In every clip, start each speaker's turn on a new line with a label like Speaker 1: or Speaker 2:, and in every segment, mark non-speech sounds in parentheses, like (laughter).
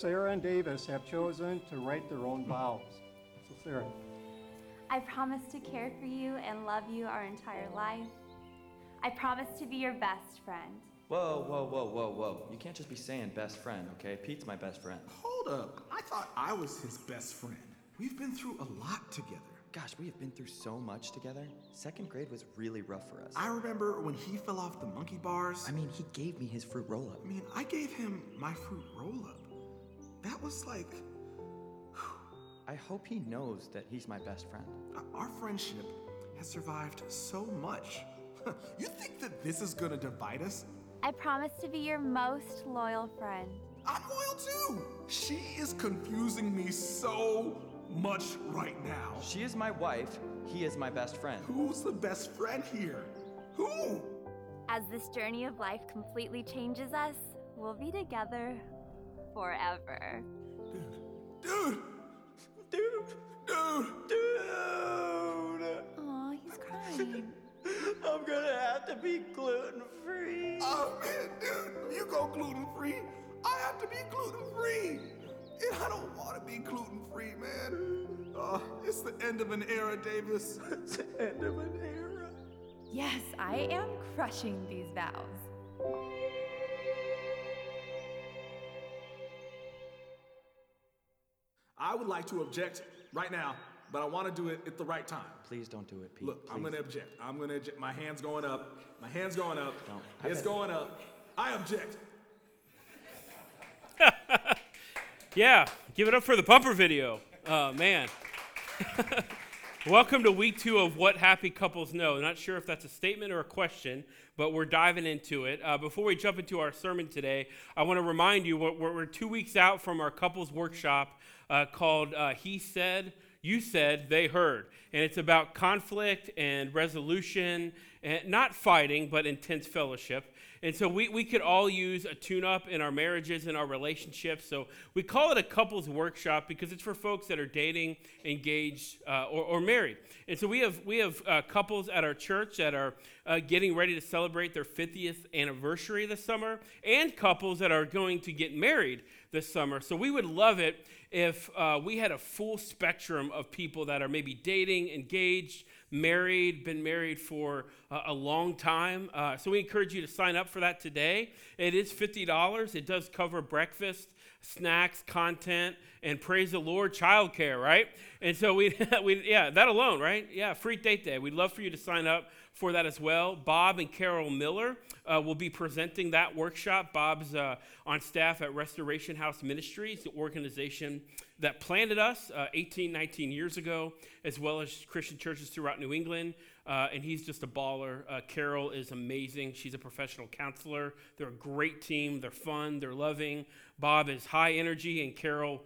Speaker 1: Sarah and Davis have chosen to write their own vows. So, Sarah,
Speaker 2: I promise to care for you and love you our entire life. I promise to be your best friend.
Speaker 3: Whoa, whoa, whoa, whoa, whoa. You can't just be saying best friend, okay? Pete's my best friend.
Speaker 4: Hold up. I thought I was his best friend. We've been through a lot together.
Speaker 3: Gosh, we have been through so much together. Second grade was really rough for us.
Speaker 4: I remember when he fell off the monkey bars.
Speaker 3: I mean, he gave me his fruit roll up.
Speaker 4: I mean, I gave him my fruit roll up. That was like.
Speaker 3: I hope he knows that he's my best friend.
Speaker 4: Our friendship has survived so much. (laughs) you think that this is gonna divide us?
Speaker 2: I promise to be your most loyal friend.
Speaker 4: I'm loyal too. She is confusing me so much right now.
Speaker 3: She is my wife, he is my best friend.
Speaker 4: Who's the best friend here? Who?
Speaker 2: As this journey of life completely changes us, we'll be together forever.
Speaker 4: Dude! Dude! Dude! Dude!
Speaker 2: Aw, he's crying. (laughs)
Speaker 3: I'm gonna have to be gluten free.
Speaker 4: Oh man, (clears throat) dude, you go gluten free. I have to be gluten free. And I don't want to be gluten free, man. Uh, it's the end of an era, Davis. (laughs) it's the end of an era.
Speaker 5: Yes, I am crushing these vows.
Speaker 4: I would like to object right now, but I want to do it at the right time.
Speaker 3: Please don't do it, Pete.
Speaker 4: Look, I'm gonna object. I'm gonna object. My hand's going up. My hand's going up.
Speaker 3: Don't.
Speaker 4: It's going up. I object. (laughs)
Speaker 6: Yeah, give it up for the bumper video. Oh, man. (laughs) Welcome to week two of What Happy Couples Know. Not sure if that's a statement or a question, but we're diving into it. Uh, before we jump into our sermon today, I want to remind you we're, we're two weeks out from our couples workshop uh, called uh, He Said, You Said, They Heard. And it's about conflict and resolution, and not fighting, but intense fellowship. And so we, we could all use a tune up in our marriages and our relationships. So we call it a couples workshop because it's for folks that are dating, engaged, uh, or, or married. And so we have, we have uh, couples at our church that are uh, getting ready to celebrate their 50th anniversary this summer, and couples that are going to get married this summer. So we would love it if uh, we had a full spectrum of people that are maybe dating, engaged, married, been married for uh, a long time. Uh, so we encourage you to sign up for that today. It is $50. It does cover breakfast, snacks, content, and praise the Lord, childcare, right? And so we, (laughs) we yeah, that alone, right? Yeah, free date day. We'd love for you to sign up for that as well. Bob and Carol Miller uh, will be presenting that workshop. Bob's uh, on staff at Restoration House Ministries, the organization that planted us uh, 18, 19 years ago, as well as Christian churches throughout New England. Uh, and he's just a baller. Uh, Carol is amazing. She's a professional counselor. They're a great team. They're fun. They're loving. Bob is high energy, and Carol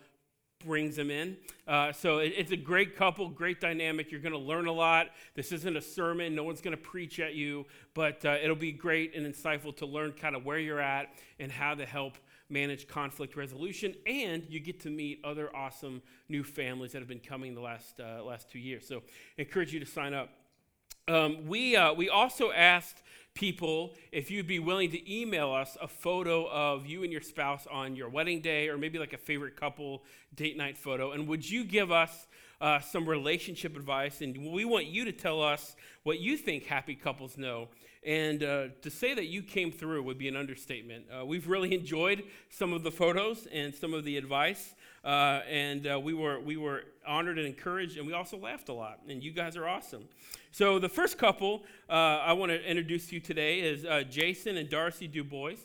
Speaker 6: brings them in. Uh, so it, it's a great couple, great dynamic. You're going to learn a lot. This isn't a sermon, no one's going to preach at you, but uh, it'll be great and insightful to learn kind of where you're at and how to help manage conflict resolution. And you get to meet other awesome new families that have been coming the last, uh, last two years. So I encourage you to sign up. Um, we, uh, we also asked people if you'd be willing to email us a photo of you and your spouse on your wedding day or maybe like a favorite couple date night photo. And would you give us uh, some relationship advice? And we want you to tell us what you think happy couples know. And uh, to say that you came through would be an understatement. Uh, we've really (laughs) enjoyed some of the photos and some of the advice. Uh, and uh, we, were, we were honored and encouraged, and we also laughed a lot. And you guys are awesome. So, the first couple uh, I want to introduce you today is uh, Jason and Darcy Dubois.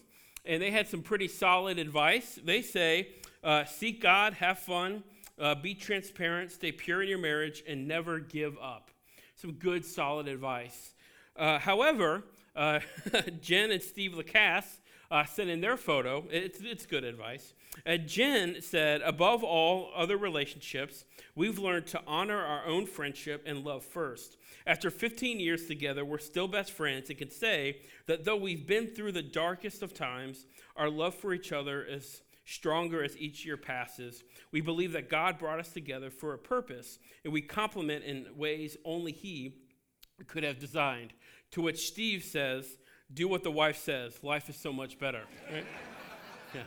Speaker 6: And they had some pretty solid advice. They say, uh, seek God, have fun, uh, be transparent, stay pure in your marriage, and never give up. Some good, solid advice. however, (laughs) Jen and Steve Lacasse sent in their photo. It's, it's good advice. Uh, Jen said, above all other relationships, we've learned to honor our own friendship and love first. After 15 years together, we're still best friends and can say that though we've been through the darkest of times, our love for each other is stronger as each year passes. We believe that God brought us together for a purpose, and we complement in ways only He could have designed. To which Steve says, Do what the wife says. Life is so much better. Right? Yeah.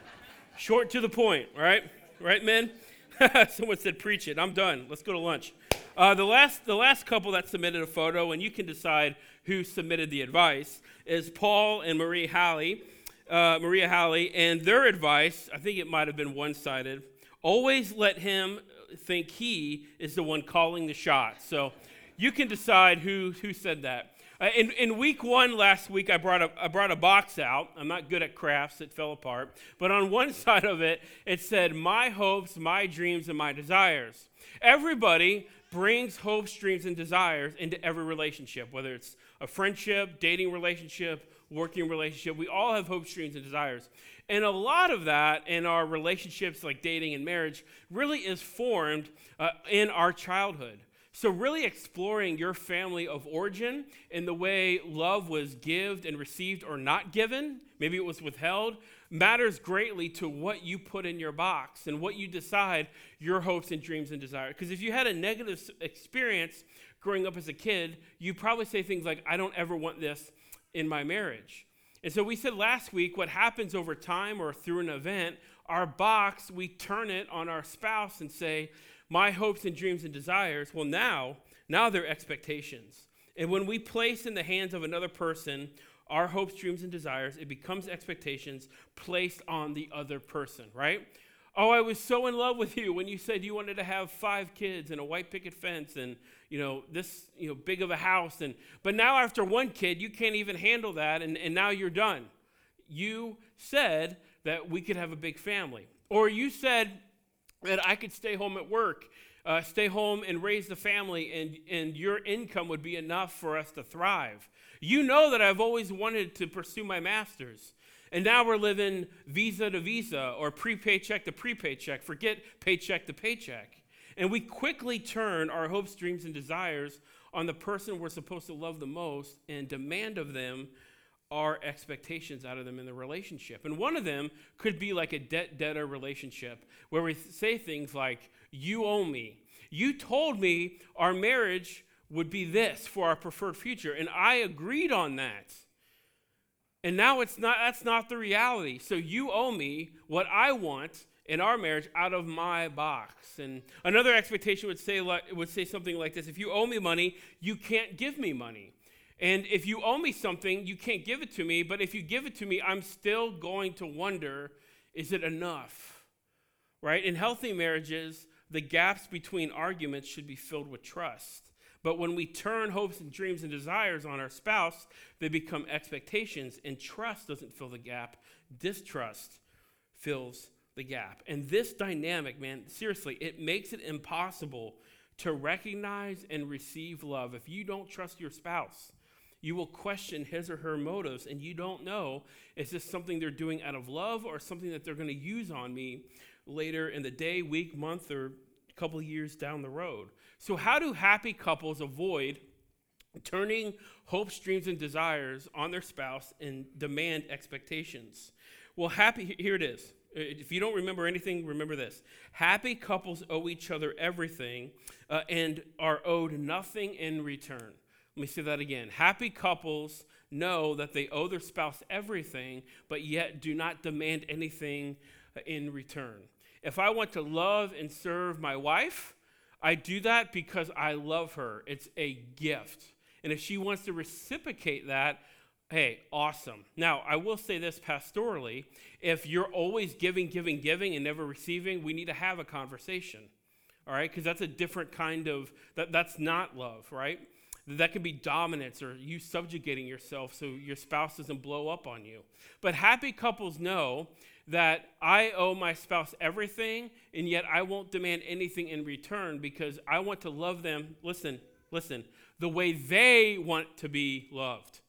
Speaker 6: Short to the point, right? Right, men? (laughs) Someone said, preach it. I'm done. Let's go to lunch. Uh, the, last, the last couple that submitted a photo, and you can decide who submitted the advice, is Paul and Marie Halley. Uh, Maria Halley, and their advice, I think it might have been one sided, always let him think he is the one calling the shots. So you can decide who, who said that. Uh, in, in week one last week, I brought, a, I brought a box out. I'm not good at crafts, it fell apart. But on one (laughs) side of it, it said, My hopes, my dreams, and my desires. Everybody brings hopes, dreams, and desires into every relationship, whether it's a friendship, dating relationship, working relationship. We all have hopes, dreams, and desires. And a lot of that in our relationships, like dating and marriage, really is formed uh, in our childhood. So, really exploring your family of origin and the way love was given and received or not given, maybe it was withheld, matters greatly to what you put in your box and what you decide your hopes and dreams and desires. Because if you had a negative experience growing up as a kid, you probably say things like, I don't ever want this in my marriage. And so we said last week what happens over time or through an event, our box, we turn it on our spouse and say, My hopes and dreams and desires. Well, now, now they're expectations. And when we place in the hands of another person our hopes, dreams, and desires, it becomes expectations placed on the other person, right? Oh, I was so in love with you when you said you wanted to have five kids and a white picket fence and you know this you know big of a house and but now after one kid you can't even handle that and, and now you're done. You said that we could have a big family. Or you said that I could stay home at work, uh, stay home and raise the family, and, and your income would be enough for us to thrive. You know that I've always wanted to pursue my master's. And now we're living visa to visa or pre paycheck to pre paycheck. Forget paycheck to paycheck. And we quickly turn our hopes, dreams, and desires on the person we're supposed to love the most and demand of them our expectations out of them in the relationship. And one of them could be like a debt debtor relationship where we say things like, You owe me. You told me our marriage would be this for our preferred future, and I agreed on that. And now it's not that's not the reality. So you owe me what I want in our marriage out of my box. And another expectation would say like, would say something like this: If you owe me money, you can't give me money. And if you owe me something, you can't give it to me, but if you give it to me, I'm still going to wonder, is it enough? Right? In healthy marriages, the gaps between arguments should be filled with trust. But when we turn hopes and dreams and desires on our spouse, they become expectations, and trust doesn't fill the gap. Distrust fills the gap. And this dynamic, man, seriously, it makes it impossible to recognize and receive love. If you don't trust your spouse, you will question his or her motives, and you don't know is this something they're doing out of love or something that they're going to use on me later in the day, week, month, or a couple years down the road. So, how do happy couples avoid turning hopes, dreams, and desires on their spouse and demand expectations? Well, happy, here it is. If you don't remember anything, remember this. Happy couples owe each other everything uh, and are owed nothing in return. Let me say that again. Happy couples know that they owe their spouse everything, but yet do not demand anything in return. If I want to love and serve my wife, I do that because I love her. It's a gift. And if she wants to reciprocate that, hey, awesome. Now, I will say this pastorally if you're always giving, giving, giving, and never receiving, we need to have a conversation. All right? Because that's a different kind of, that, that's not love, right? That can be dominance or you subjugating yourself so your spouse doesn't blow up on you. But happy couples know that I owe my spouse everything, and yet I won't demand anything in return because I want to love them, listen, listen, the way they want to be loved.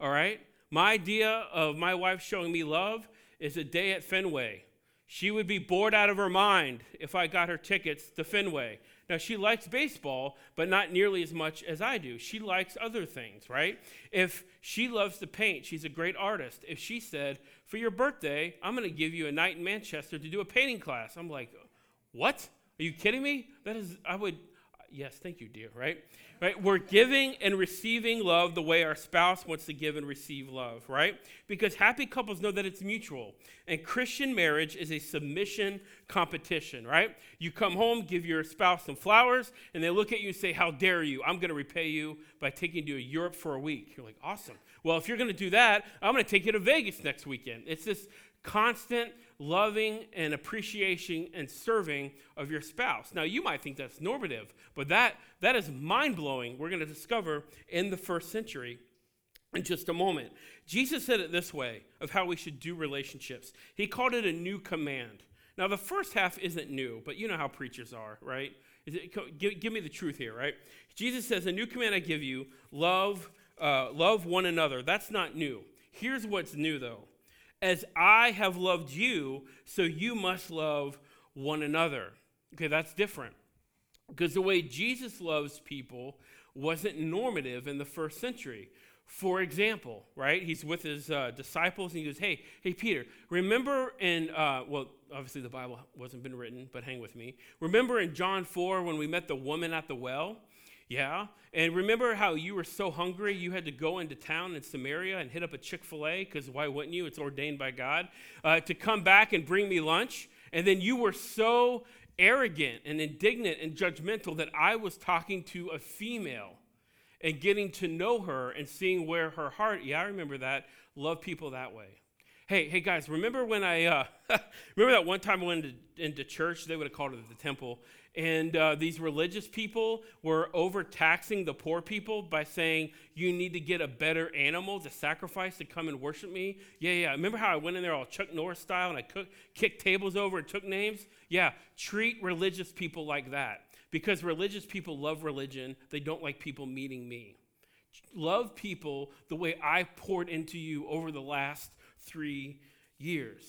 Speaker 6: All right? My idea of my wife showing me love is a day at Fenway. She would be bored out of her mind if I got her tickets to Fenway. Now, she likes baseball, but not nearly as much as I do. She likes other things, right? If she loves to paint, she's a great artist. If she said, For your birthday, I'm going to give you a night in Manchester to do a painting class, I'm like, What? Are you kidding me? That is, I would, Yes, thank you, dear, right? Right? We're giving and receiving love the way our spouse wants to give and receive love, right? Because happy couples know that it's mutual. And Christian marriage is a submission competition, right? You come home, give your spouse some flowers, and they look at you and say, How dare you? I'm going to repay you by taking you to Europe for a week. You're like, Awesome. Well, if you're going to do that, I'm going to take you to Vegas next weekend. It's this constant loving and appreciation and serving of your spouse. Now, you might think that's normative, but that, that is mind blowing. We're going to discover in the first century in just a moment. Jesus said it this way of how we should do relationships. He called it a new command. Now, the first half isn't new, but you know how preachers are, right? It, give, give, me the truth here, right? Jesus says, "A new command I give you: love, uh, love one another." That's not new. Here's what's new, though: as I have loved you, so you must love one another. Okay, that's different. Because the way Jesus loves people wasn't normative in the first century. For example, right? He's with his uh, disciples and he goes, Hey, hey, Peter, remember in, uh, well, obviously the Bible wasn't been written, but hang with me. Remember in John 4 when we met the woman at the well? Yeah. And remember how you were so hungry you had to go into town in Samaria and hit up a Chick fil A, because why wouldn't you? It's ordained by God, uh, to come back and bring me lunch. And then you were so arrogant and indignant and judgmental that I was talking to a female and getting to know her and seeing where her heart, yeah, I remember that. Love people that way. Hey, hey guys, remember when I, uh, (laughs) remember that one time I went into, into church? They would have called it the temple and uh, these religious people were overtaxing the poor people by saying, You need to get a better animal to sacrifice to come and worship me. Yeah, yeah. Remember how I went in there all Chuck Norris style and I cook, kicked tables over and took names? Yeah, treat religious people like that. Because religious people love religion, they don't like people meeting me. Love people the way I poured into you over the last three years.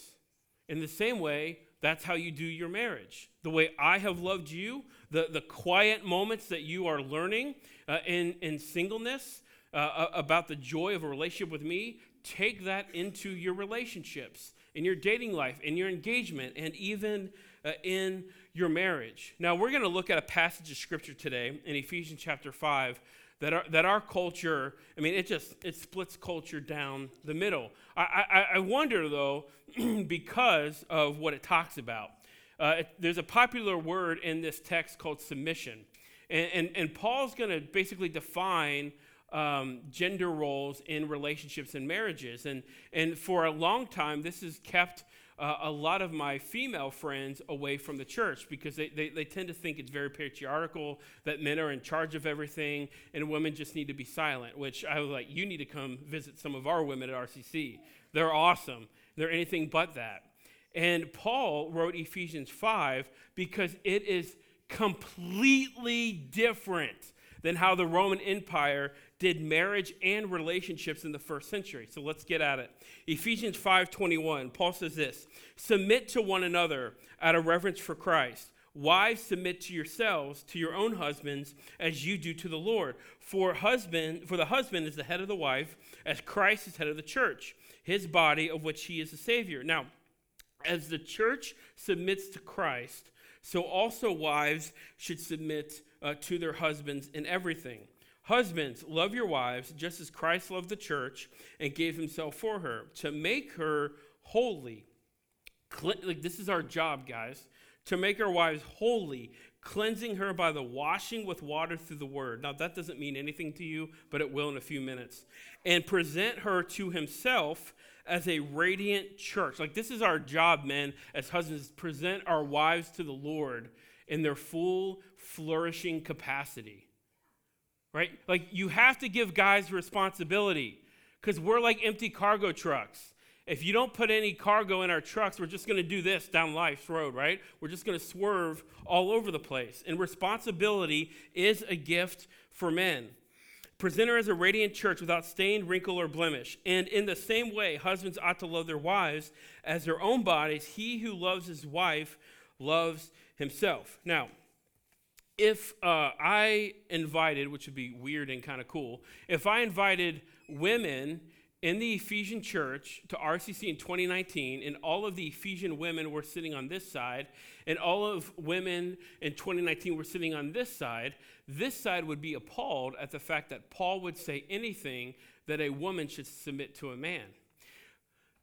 Speaker 6: In the same way, that's how you do your marriage. The way I have loved you, the, the quiet moments that you are learning uh, in, in singleness uh, about the joy of a relationship with me, take that into your relationships, in your dating life, in your engagement, and even uh, in your marriage. Now, we're going to look at a passage of scripture today in Ephesians chapter 5 that our, that our culture, I mean, it just, it splits culture down the middle. I, I, I wonder, though, (clears throat) because of what it talks about. Uh, it, there's a popular word in this text called submission. And, and, and Paul's going to basically define um, gender roles in relationships and marriages. And, and for a long time, this has kept uh, a lot of my female friends away from the church because they, they, they, tend to think it's very patriarchal, that men are in charge of everything, and women just need to be silent. Which I was like, you need to come visit some of our women at RCC. They're awesome. They're anything but that. And Paul wrote Ephesians 5 because it is completely different than how the Roman Empire did marriage and relationships in the first century. So let's get at it. Ephesians 5:21, Paul says this, "Submit to one another out of reverence for Christ. Wives, submit to yourselves to your own husbands as you do to the Lord. For husband, for the husband is the head of the wife, as Christ is head of the church, his body of which he is the savior." Now, as the church submits to Christ, so also wives should submit uh, to their husbands in everything. Husbands, love your wives just as Christ loved the church and gave himself for her to make her holy. Like, this is our job, guys, to make our wives holy, cleansing her by the washing with water through the word. Now, that doesn't mean anything to you, but it will in a few minutes. And present her to himself as a radiant church. Like, this is our job, men, as husbands, present our wives to the Lord in their full, flourishing capacity right? Like you have to give guys responsibility because we're like empty cargo trucks. If you don't put any cargo in our trucks, we're just going to do this down life's road, right? We're just going to swerve all over the place. And responsibility is a gift for men. Present her as a radiant church without stain, wrinkle, or blemish. And in the same way, husbands ought to love their wives as their own bodies. He who loves his wife loves himself. Now, if uh, I invited, which would be weird and kind of cool, if I invited women in the Ephesian church to RCC in 2019, and all of the Ephesian women were sitting on this side, and all of women in 2019 were sitting on this side, this side would be appalled at the fact that Paul would say anything that a woman should submit to a man.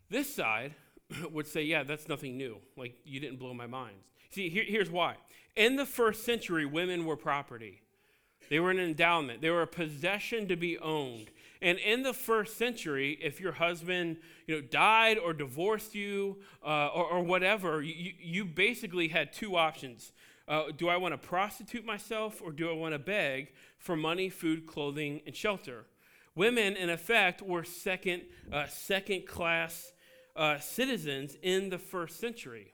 Speaker 6: This side (clears throat) would say, yeah, that's nothing new. Like, you didn't blow my mind. See, here, here's why. In the first century, women were property. They were an endowment. They were a possession to be owned. And in the first century, if your husband, you know, died or divorced you uh, or, or, whatever, you, you basically had two options. Uh, do I want to prostitute myself or do I want to beg for money, food, clothing, and shelter? Women, in effect, were second, uh, second class uh, citizens in the first century.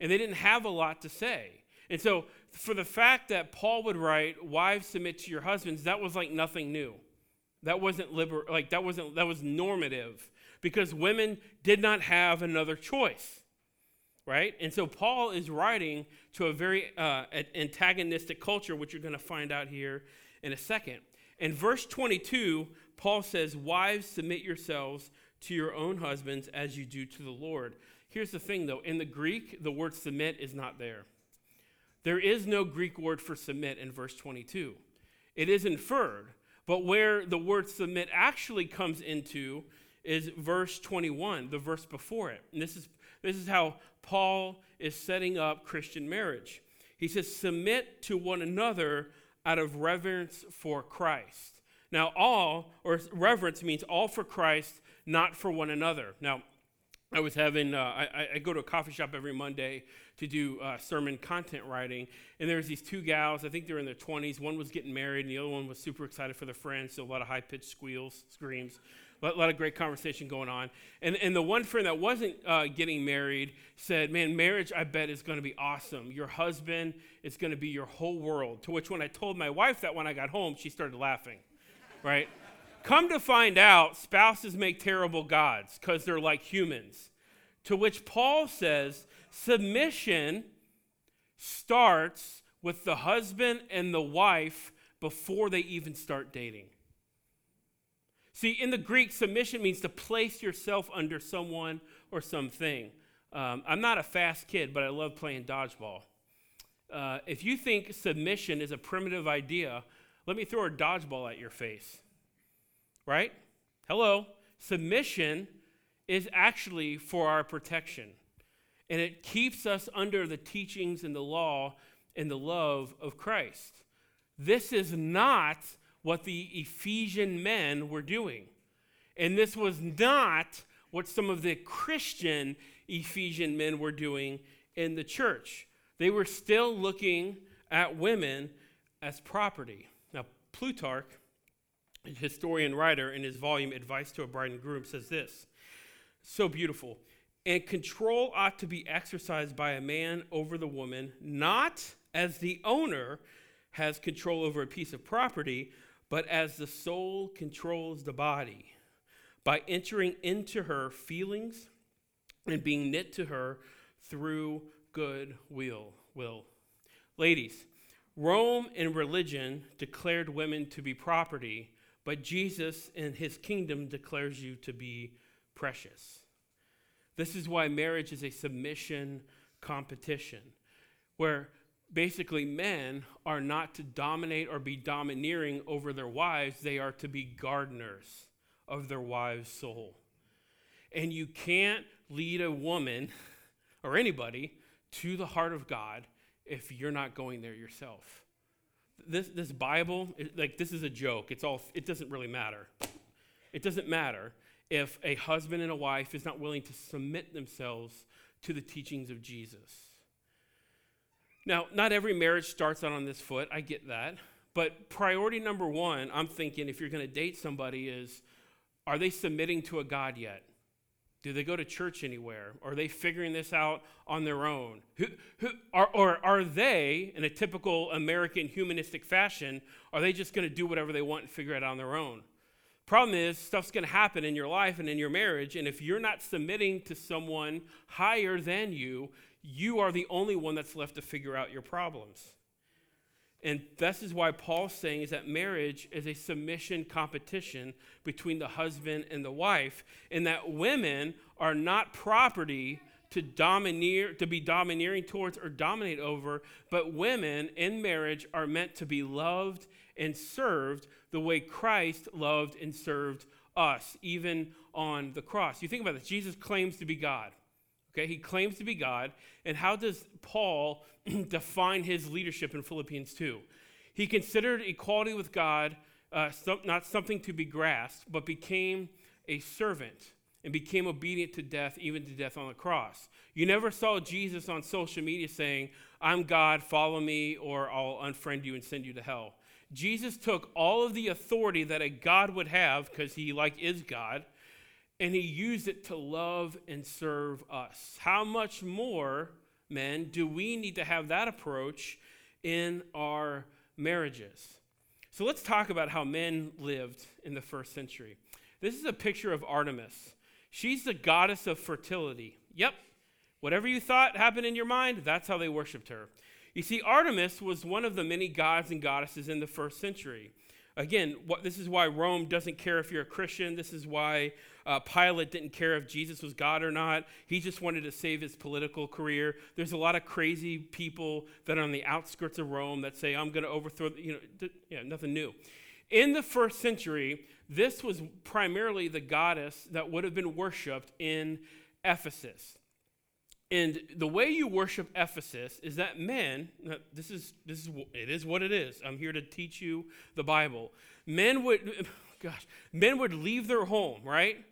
Speaker 6: And they didn't have a lot to say. And so, for the fact that Paul would write, Wives submit to your husbands, that was like nothing new. That wasn't liber- like that wasn't that was normative because women did not have another choice. Right? And so Paul is writing to a very uh, antagonistic culture, which you're going to find out here in a second. In verse 22, Paul says, Wives, submit yourselves to your own husbands as you do to the Lord. Here's the thing, though in the Greek, the word submit is not there. There is no Greek word for submit in verse 22. It is inferred, but where the word submit actually comes into is verse 21, the verse before it. And this is, this is how Paul is setting up Christian marriage. He says, Submit to one another out of reverence for Christ. Now, all, or reverence means all for Christ, not for one another. Now, I was having, uh, I, I, go to a coffee shop every Monday to do uh, sermon content writing, and there's these two gals, I think they're in their 20s. One was getting married, and the other one was super excited for their friends, so a lot of high pitched squeals, screams, a lot, a lot, of great conversation going on. And, and the one friend that wasn't uh, getting married said, Man, marriage, I bet, is going to be awesome. Your husband is going to be your whole world. To which, when I told my wife that when I got home, she started laughing, right? Come to find out, spouses make terrible gods because they're like humans. To which Paul says submission starts with the husband and the wife before they even start dating. See, in the Greek, submission means to place yourself under someone or something. Um, I'm not a fast kid, but I love playing dodgeball. Uh, if you think submission is a primitive idea, let me throw a dodgeball at your face right? Hello. Submission is actually for our protection. And it keeps us under the teachings and the law and the love of Christ. This is not what the Ephesian men were doing. And this was not what some of the Christian Ephesian men were doing in the church. They were still looking at women as property. Now, Plutarch historian writer in his volume Advice to a Bride and Groom says this so beautiful. And control ought to be exercised by a man over the woman, not as the owner has control over a piece of property, but as the soul controls the body, by entering into her feelings and being knit to her through good will. will. Ladies, Rome and religion declared women to be property but Jesus in his kingdom declares you to be precious. This is why marriage is a submission competition, where basically men are not to dominate or be domineering over their wives, they are to be gardeners of their wives' soul. And you can't lead a woman (laughs) or anybody to the heart of God if you're not going there yourself this, this Bible, like this is a joke. It's all, it doesn't really matter. It doesn't matter if a husband and a wife is not willing to submit themselves to the teachings of Jesus. Now, not every marriage starts out on this foot. I get that. But priority number one, I'm thinking if you're going to date somebody, is are they submitting to a God yet? Do they go to church anywhere? Are they figuring this out on their own? Who, who, are, or are they, in a typical American humanistic fashion, are they just going to do whatever they want and figure it out on their own? Problem is, stuff's going to happen in your life and in your marriage, and if you're not submitting to someone higher than you, you are the only one that's left to figure out your problems. And this is why Paul's saying is that marriage is a submission competition between the husband and the wife, and that women are not property to domineer to be domineering towards or dominate over, but women in marriage are meant to be loved and served the way Christ loved and served us, even on the cross. You think about this. Jesus claims to be God. Okay, he claims to be God. And how does Paul (clears throat) define his leadership in Philippians 2? He considered equality with God uh, not something to be grasped, but became a servant and became obedient to death, even to death on the cross. You never saw Jesus on social media saying, I'm God, follow me, or I'll unfriend you and send you to hell. Jesus took all of the authority that a God would have, because he like is God, and he used it to love and serve us. How much more, men, do we need to have that approach in our marriages? So let's talk about how men lived in the first century. This is a picture of Artemis. She's the goddess of fertility. Yep, whatever you thought happened in your mind, that's how they worshiped her. You see, Artemis was one of the many gods and goddesses in the first century. Again, what, this is why Rome doesn't care if you're a Christian. This is why uh, Pilate didn't care if Jesus was God or not. He just wanted to save his political career. There's a lot of crazy people that are on the outskirts of Rome that say, I'm going to overthrow, you know, yeah, nothing new. In the first century, this was primarily the goddess that would have been worshiped in Ephesus. And the way you worship Ephesus is that men, this is, this is, it is what it is. I'm here to teach you the Bible. Men would, (laughs) gosh, men would leave their home, right?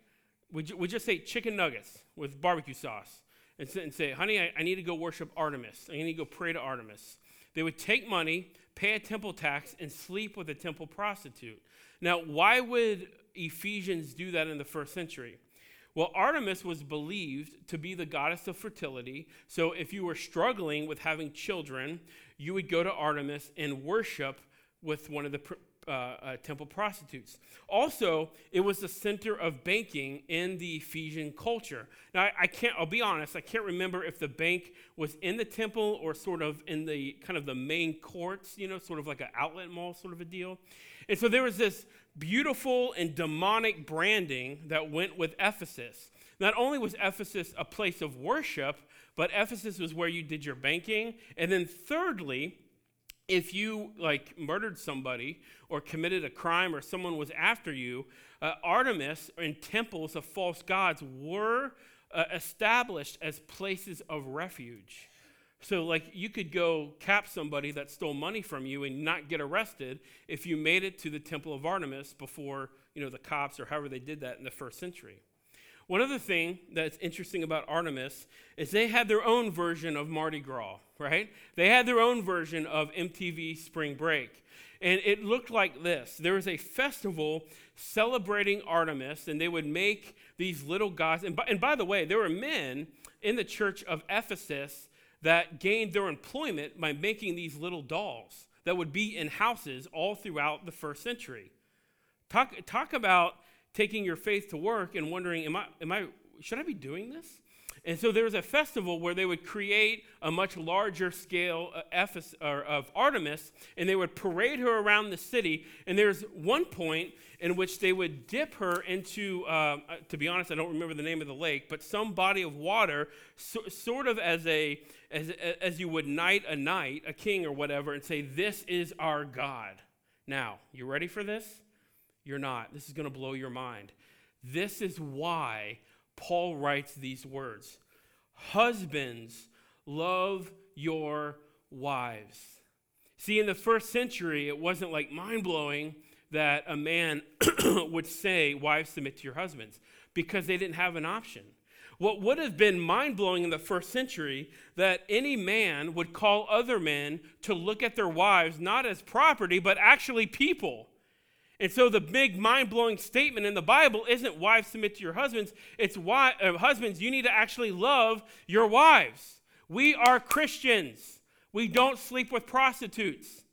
Speaker 6: We would just say chicken nuggets with barbecue sauce and and say honey, I, I need to go worship Artemis. I need to go pray to Artemis. They would take money, pay a temple tax, and sleep with a temple prostitute. Now, why would Ephesians do that in the first century? Well, Artemis was believed to be the goddess of fertility. So if you were struggling with having children, you would go to Artemis and worship with one of the uh, uh, temple prostitutes. Also, it was the center of banking in the Ephesian culture. Now, I, I, can't, I'll be honest, I can't remember if the bank was in the temple or sort of in the kind of the main courts, you know, sort of like an outlet mall sort of a deal. And so there was this beautiful and demonic branding that went with Ephesus. Not only was Ephesus a place of worship, but Ephesus was where you did your banking. And then thirdly, if you like murdered somebody or committed a crime or someone was after you, uh, Artemis and temples of false gods were uh, established as places of refuge. So, like, you could go cap somebody that stole money from you and not get arrested if you made it to the Temple of Artemis before, you know, the cops or however they did that in the first century. One other thing that's interesting about Artemis is they had their own version of Mardi Gras, right? They had their own version of MTV Spring Break. And it looked like this there was a festival celebrating Artemis, and they would make these little gods. And by, and by the way, there were men in the church of Ephesus that gained their employment by making these little dolls that would be in houses all throughout the first century. Talk, talk about taking your faith to work and wondering, am I, am I, should I be doing this? And so there was a festival where they would create a much larger scale of Artemis, and they would parade her around the city. And there's one point in which they would dip her into, uh, uh to be honest, I don't remember the name of the lake, but some body of water, so, sort of as a as, as you would knight a knight, a king or whatever, and say, "This is our God." Now, you ready for this? You're not. This is going to blow your mind. This is why Paul writes these words Husbands, love your wives. See, in the first century, it wasn't like mind blowing that a man (clears throat) would say, Wives, submit to your husbands, because they didn't have an option. What would have been mind blowing in the first century that any man would call other men to look at their wives not as property, but actually people. And so the big mind-blowing statement in the Bible isn't wives submit to your husbands, it's uh, husbands you need to actually love your wives. We are Christians. We don't sleep with prostitutes.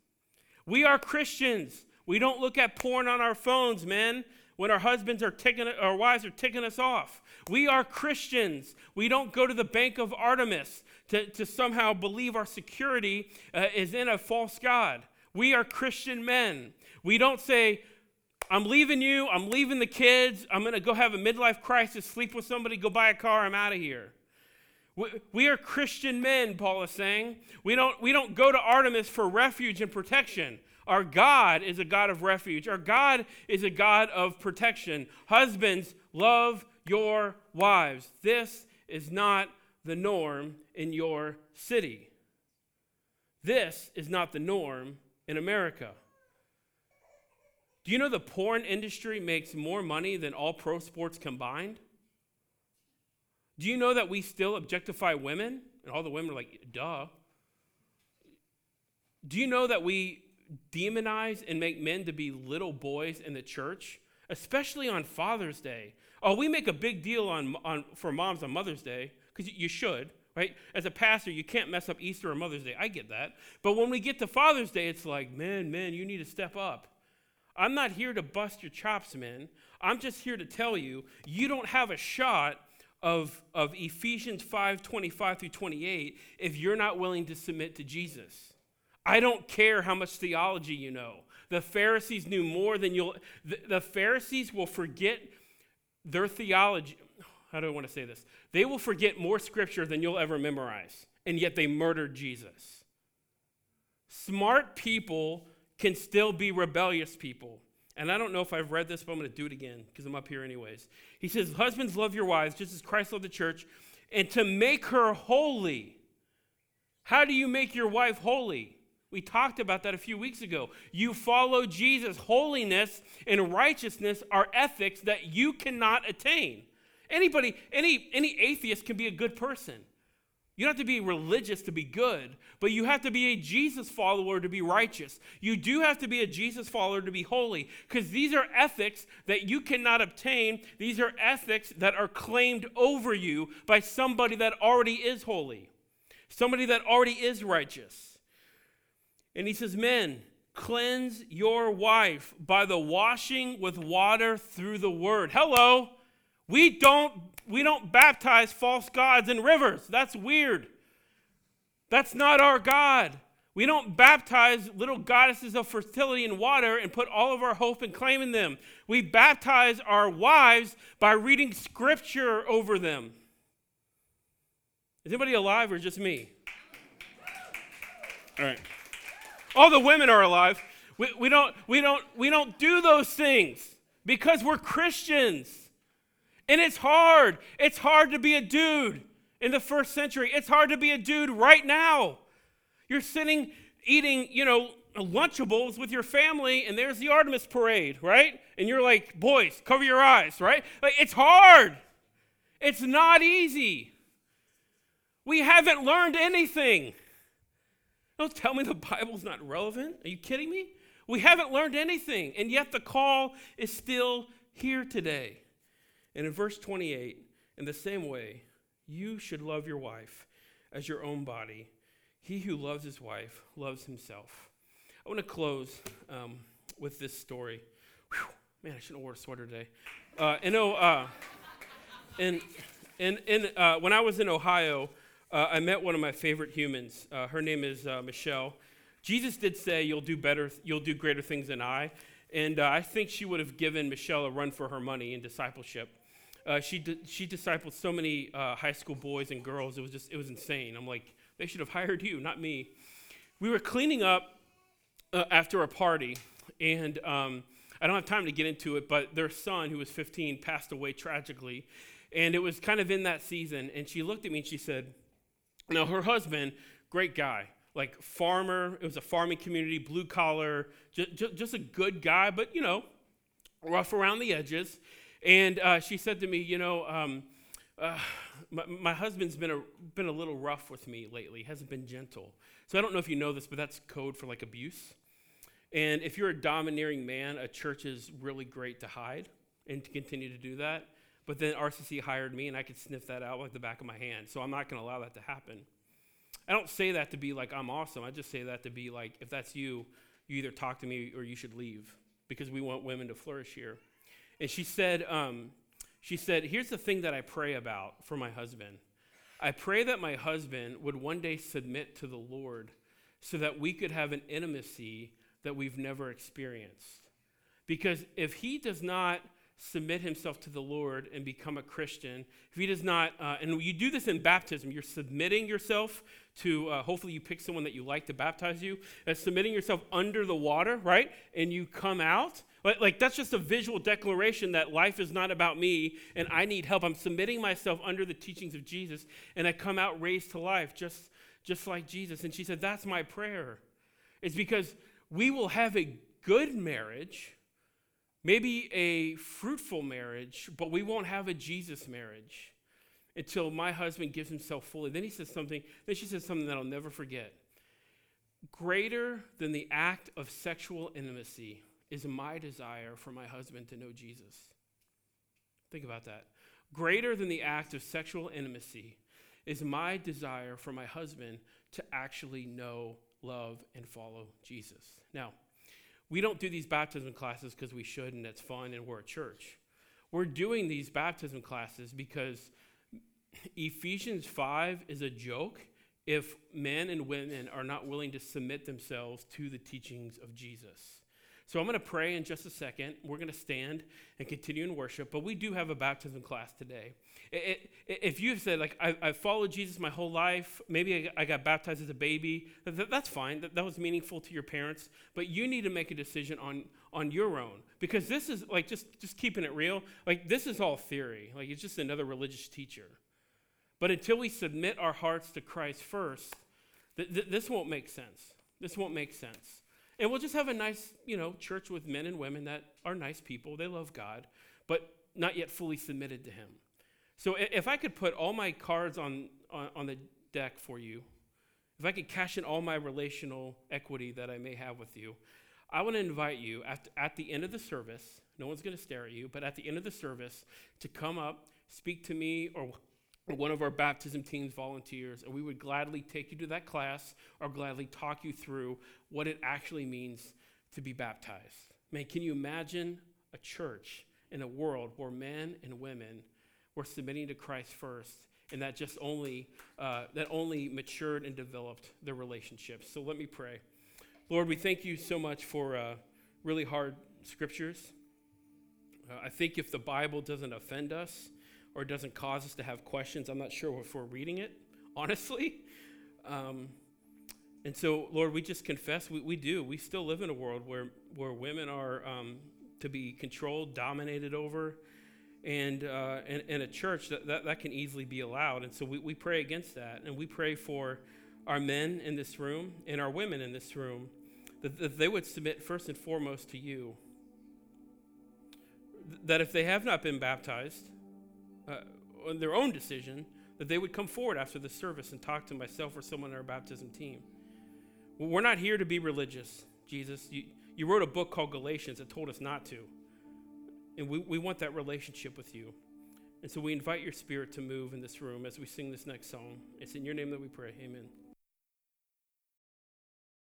Speaker 6: We are Christians. We don't look at porn on our phones, men, when our husbands are taking our wives are ticking us off. We are Christians. We don't go to the bank of Artemis to, to somehow believe our security uh, is in a false god. We are Christian men. We don't say, I'm leaving you, I'm leaving the kids, I'm going to go have a midlife crisis, sleep with somebody, go buy a car, I'm out of here. We, we are Christian men, Paul is saying. We don't, we don't go to Artemis for refuge and protection. Our God is a God of refuge. Our God is a God of protection. Husbands, love your wives. This is not the norm in your city. This is not the norm in America. Do you know the porn industry makes more money than all pro sports combined? Do you know that we still objectify women? And all the women are like, duh. Do you know that we demonize and make men to be little boys in the church, especially on Father's Day? Oh, we make a big deal on, on, for moms on Mother's Day, because you should, right? As a pastor, you can't mess up Easter or Mother's Day. I get that. But when we get to Father's Day, it's like, man, man, you need to step up. I'm not here to bust your chops, man. I'm just here to tell you, you don't have a shot of, of Ephesians 5 25 through 28 if you're not willing to submit to Jesus. I don't care how much theology you know. The Pharisees knew more than you'll. The, the Pharisees will forget their theology. How do I want to say this? They will forget more scripture than you'll ever memorize, and yet they murdered Jesus. Smart people can still be rebellious people. And I don't know if I've read this, but I'm going to do it again because I'm up here anyways. He says, Husbands, love your wives just as Christ loved the church, and to make her holy. How do you make your wife holy? We talked about that a few weeks ago. You follow Jesus. Holiness and righteousness are ethics that you cannot attain. Anybody, any, any atheist can be a good person. You don't have to be religious to be good, but you have to be a Jesus follower to be righteous. You do have to be a Jesus follower to be holy, because these are ethics that you cannot obtain. These are ethics that are claimed over you by somebody that already is holy, somebody that already is righteous. And he says, Men, cleanse your wife by the washing with water through the word. Hello. We don't, we don't baptize false gods in rivers. That's weird. That's not our God. We don't baptize little goddesses of fertility in water and put all of our hope and claim in them. We baptize our wives by reading scripture over them. Is anybody alive or just me? All right. All the women are alive. We, we, don't, we, don't, we don't do those things because we're Christians. And it's hard. It's hard to be a dude in the first century. It's hard to be a dude right now. You're sitting eating, you know, Lunchables with your family, and there's the Artemis parade, right? And you're like, boys, cover your eyes, right? Like, it's hard. It's not easy. We haven't learned anything. Don't tell me the Bible's not relevant. Are you kidding me? We haven't learned anything, and yet the call is still here today. And in verse 28, in the same way, you should love your wife as your own body. He who loves his wife loves himself. I want to close um, with this story. Whew, man, I shouldn't have worn a sweater today. Uh, know, uh, in, in, in, uh, when I was in Ohio, uh, I met one of my favorite humans. Uh, her name is uh, Michelle. Jesus did say, "You'll do better. You'll do greater things than I." And I think she would have given Michelle a run for her money in discipleship. Uh, she, di- she discipled so many uh, high school boys and girls. It was just, it was insane. I'm like, they should have (laughs) hired you, not me. We were cleaning up uh, after a party, and um, I don't have time to get into it, but their son, who was 15, passed away tragically. And it was kind of in that season. And she looked at me and she said, Now, her husband, great guy, like farmer, it was a farming community, blue collar, just, just a good guy, but you know, rough around the edges. And uh, she said to me, You know, um, uh, my, my, husband's been a, been a little rough with me lately, hasn't been gentle. So I don't know if you know this, but that's code for like abuse. And if you're a domineering man, a church is really great to hide and to continue to do that. But then RCC hired me, and I could sniff that out like the back of my hand. So I'm not going to allow that to happen. I don't say that to be like I'm awesome. I just say that to be like, if that's you, you either talk to me or you should leave because we want women to flourish here. And she said, um, she said, here's the thing that I pray about for my husband. I pray that my husband would one day submit to the Lord so that we could have an intimacy that we've never experienced. Because if he does not submit himself to the Lord and become a Christian, if he does not, uh, and you do this in baptism, you're submitting yourself to, uh, hopefully, you pick someone that you like to baptize you, as submitting yourself under the water, right? And you come out. Like, that's just a visual declaration that life is not about me and I need help. I'm submitting myself under the teachings of Jesus and I come out raised to life just, just like Jesus. And she said, That's my prayer. It's because we will have a good marriage maybe a fruitful marriage, but we won't have a Jesus marriage until my husband gives himself fully. Then he says something, then she says something that I'll never forget. Greater than the act of sexual intimacy is my desire for my husband to know Jesus. Think about that. Greater than the act of sexual intimacy is my desire for my husband to actually know, love, and follow Jesus. Now, we don't do these baptism classes because we should and it's fun and we're a church. We're doing these baptism classes because Ephesians 5 is a joke if men and women are not willing to submit themselves to the teachings of Jesus. So I'm going to pray in just a second. We're going to stand and continue in worship, but we do have a baptism class today. If you've said, like, I, have followed Jesus my whole life, maybe I, got baptized as a baby, that, that's fine. That, that was meaningful to your parents, but you need to make a decision on, on your own because this is, like, just, just keeping it real, like, this is all theory. Like, it's just another religious teacher. But until we submit our hearts to Christ first, th- th- this won't make sense. This won't make sense. And we'll just have a nice, you know, church with men and women that are nice people. They love God, but not yet fully submitted to Him. So if I could put all my cards on, on, on the deck for you, if I could cash in all my relational equity that I may have with you, I want to invite you at, at the end of the service, no one's going to stare at you, but at the end of the service to come up, speak to me or one of our baptism team's volunteers, and we would gladly take you to that class or gladly talk you through what it actually means to be baptized. Man, can you imagine a church in a world where men and women were submitting to Christ first, and that just only uh, that only matured and developed their relationships? So let me pray. Lord, we thank you so much for uh, really hard scriptures. Uh, I think if the Bible doesn't offend us, or doesn't cause us to have questions. I'm not sure if we're reading it, honestly. Um, and so, Lord, we just confess we, we do. We still live in a world where, where women are um, to be controlled, dominated over, and, uh, and, and a church that, that, that can easily be allowed. And so we, we pray against that. And we pray for our men in this room and our women in this room that, that they would submit first and foremost to you. That if they have not been baptized, uh, on their own decision, that they would come forward after the service and talk to myself or someone on our baptism team. We're not here to be religious, Jesus. You, you wrote a book called Galatians that told us not to. And we, we want that relationship with you. And so we invite your spirit to move in this room as we sing this next song. It's in your name that we pray. Amen.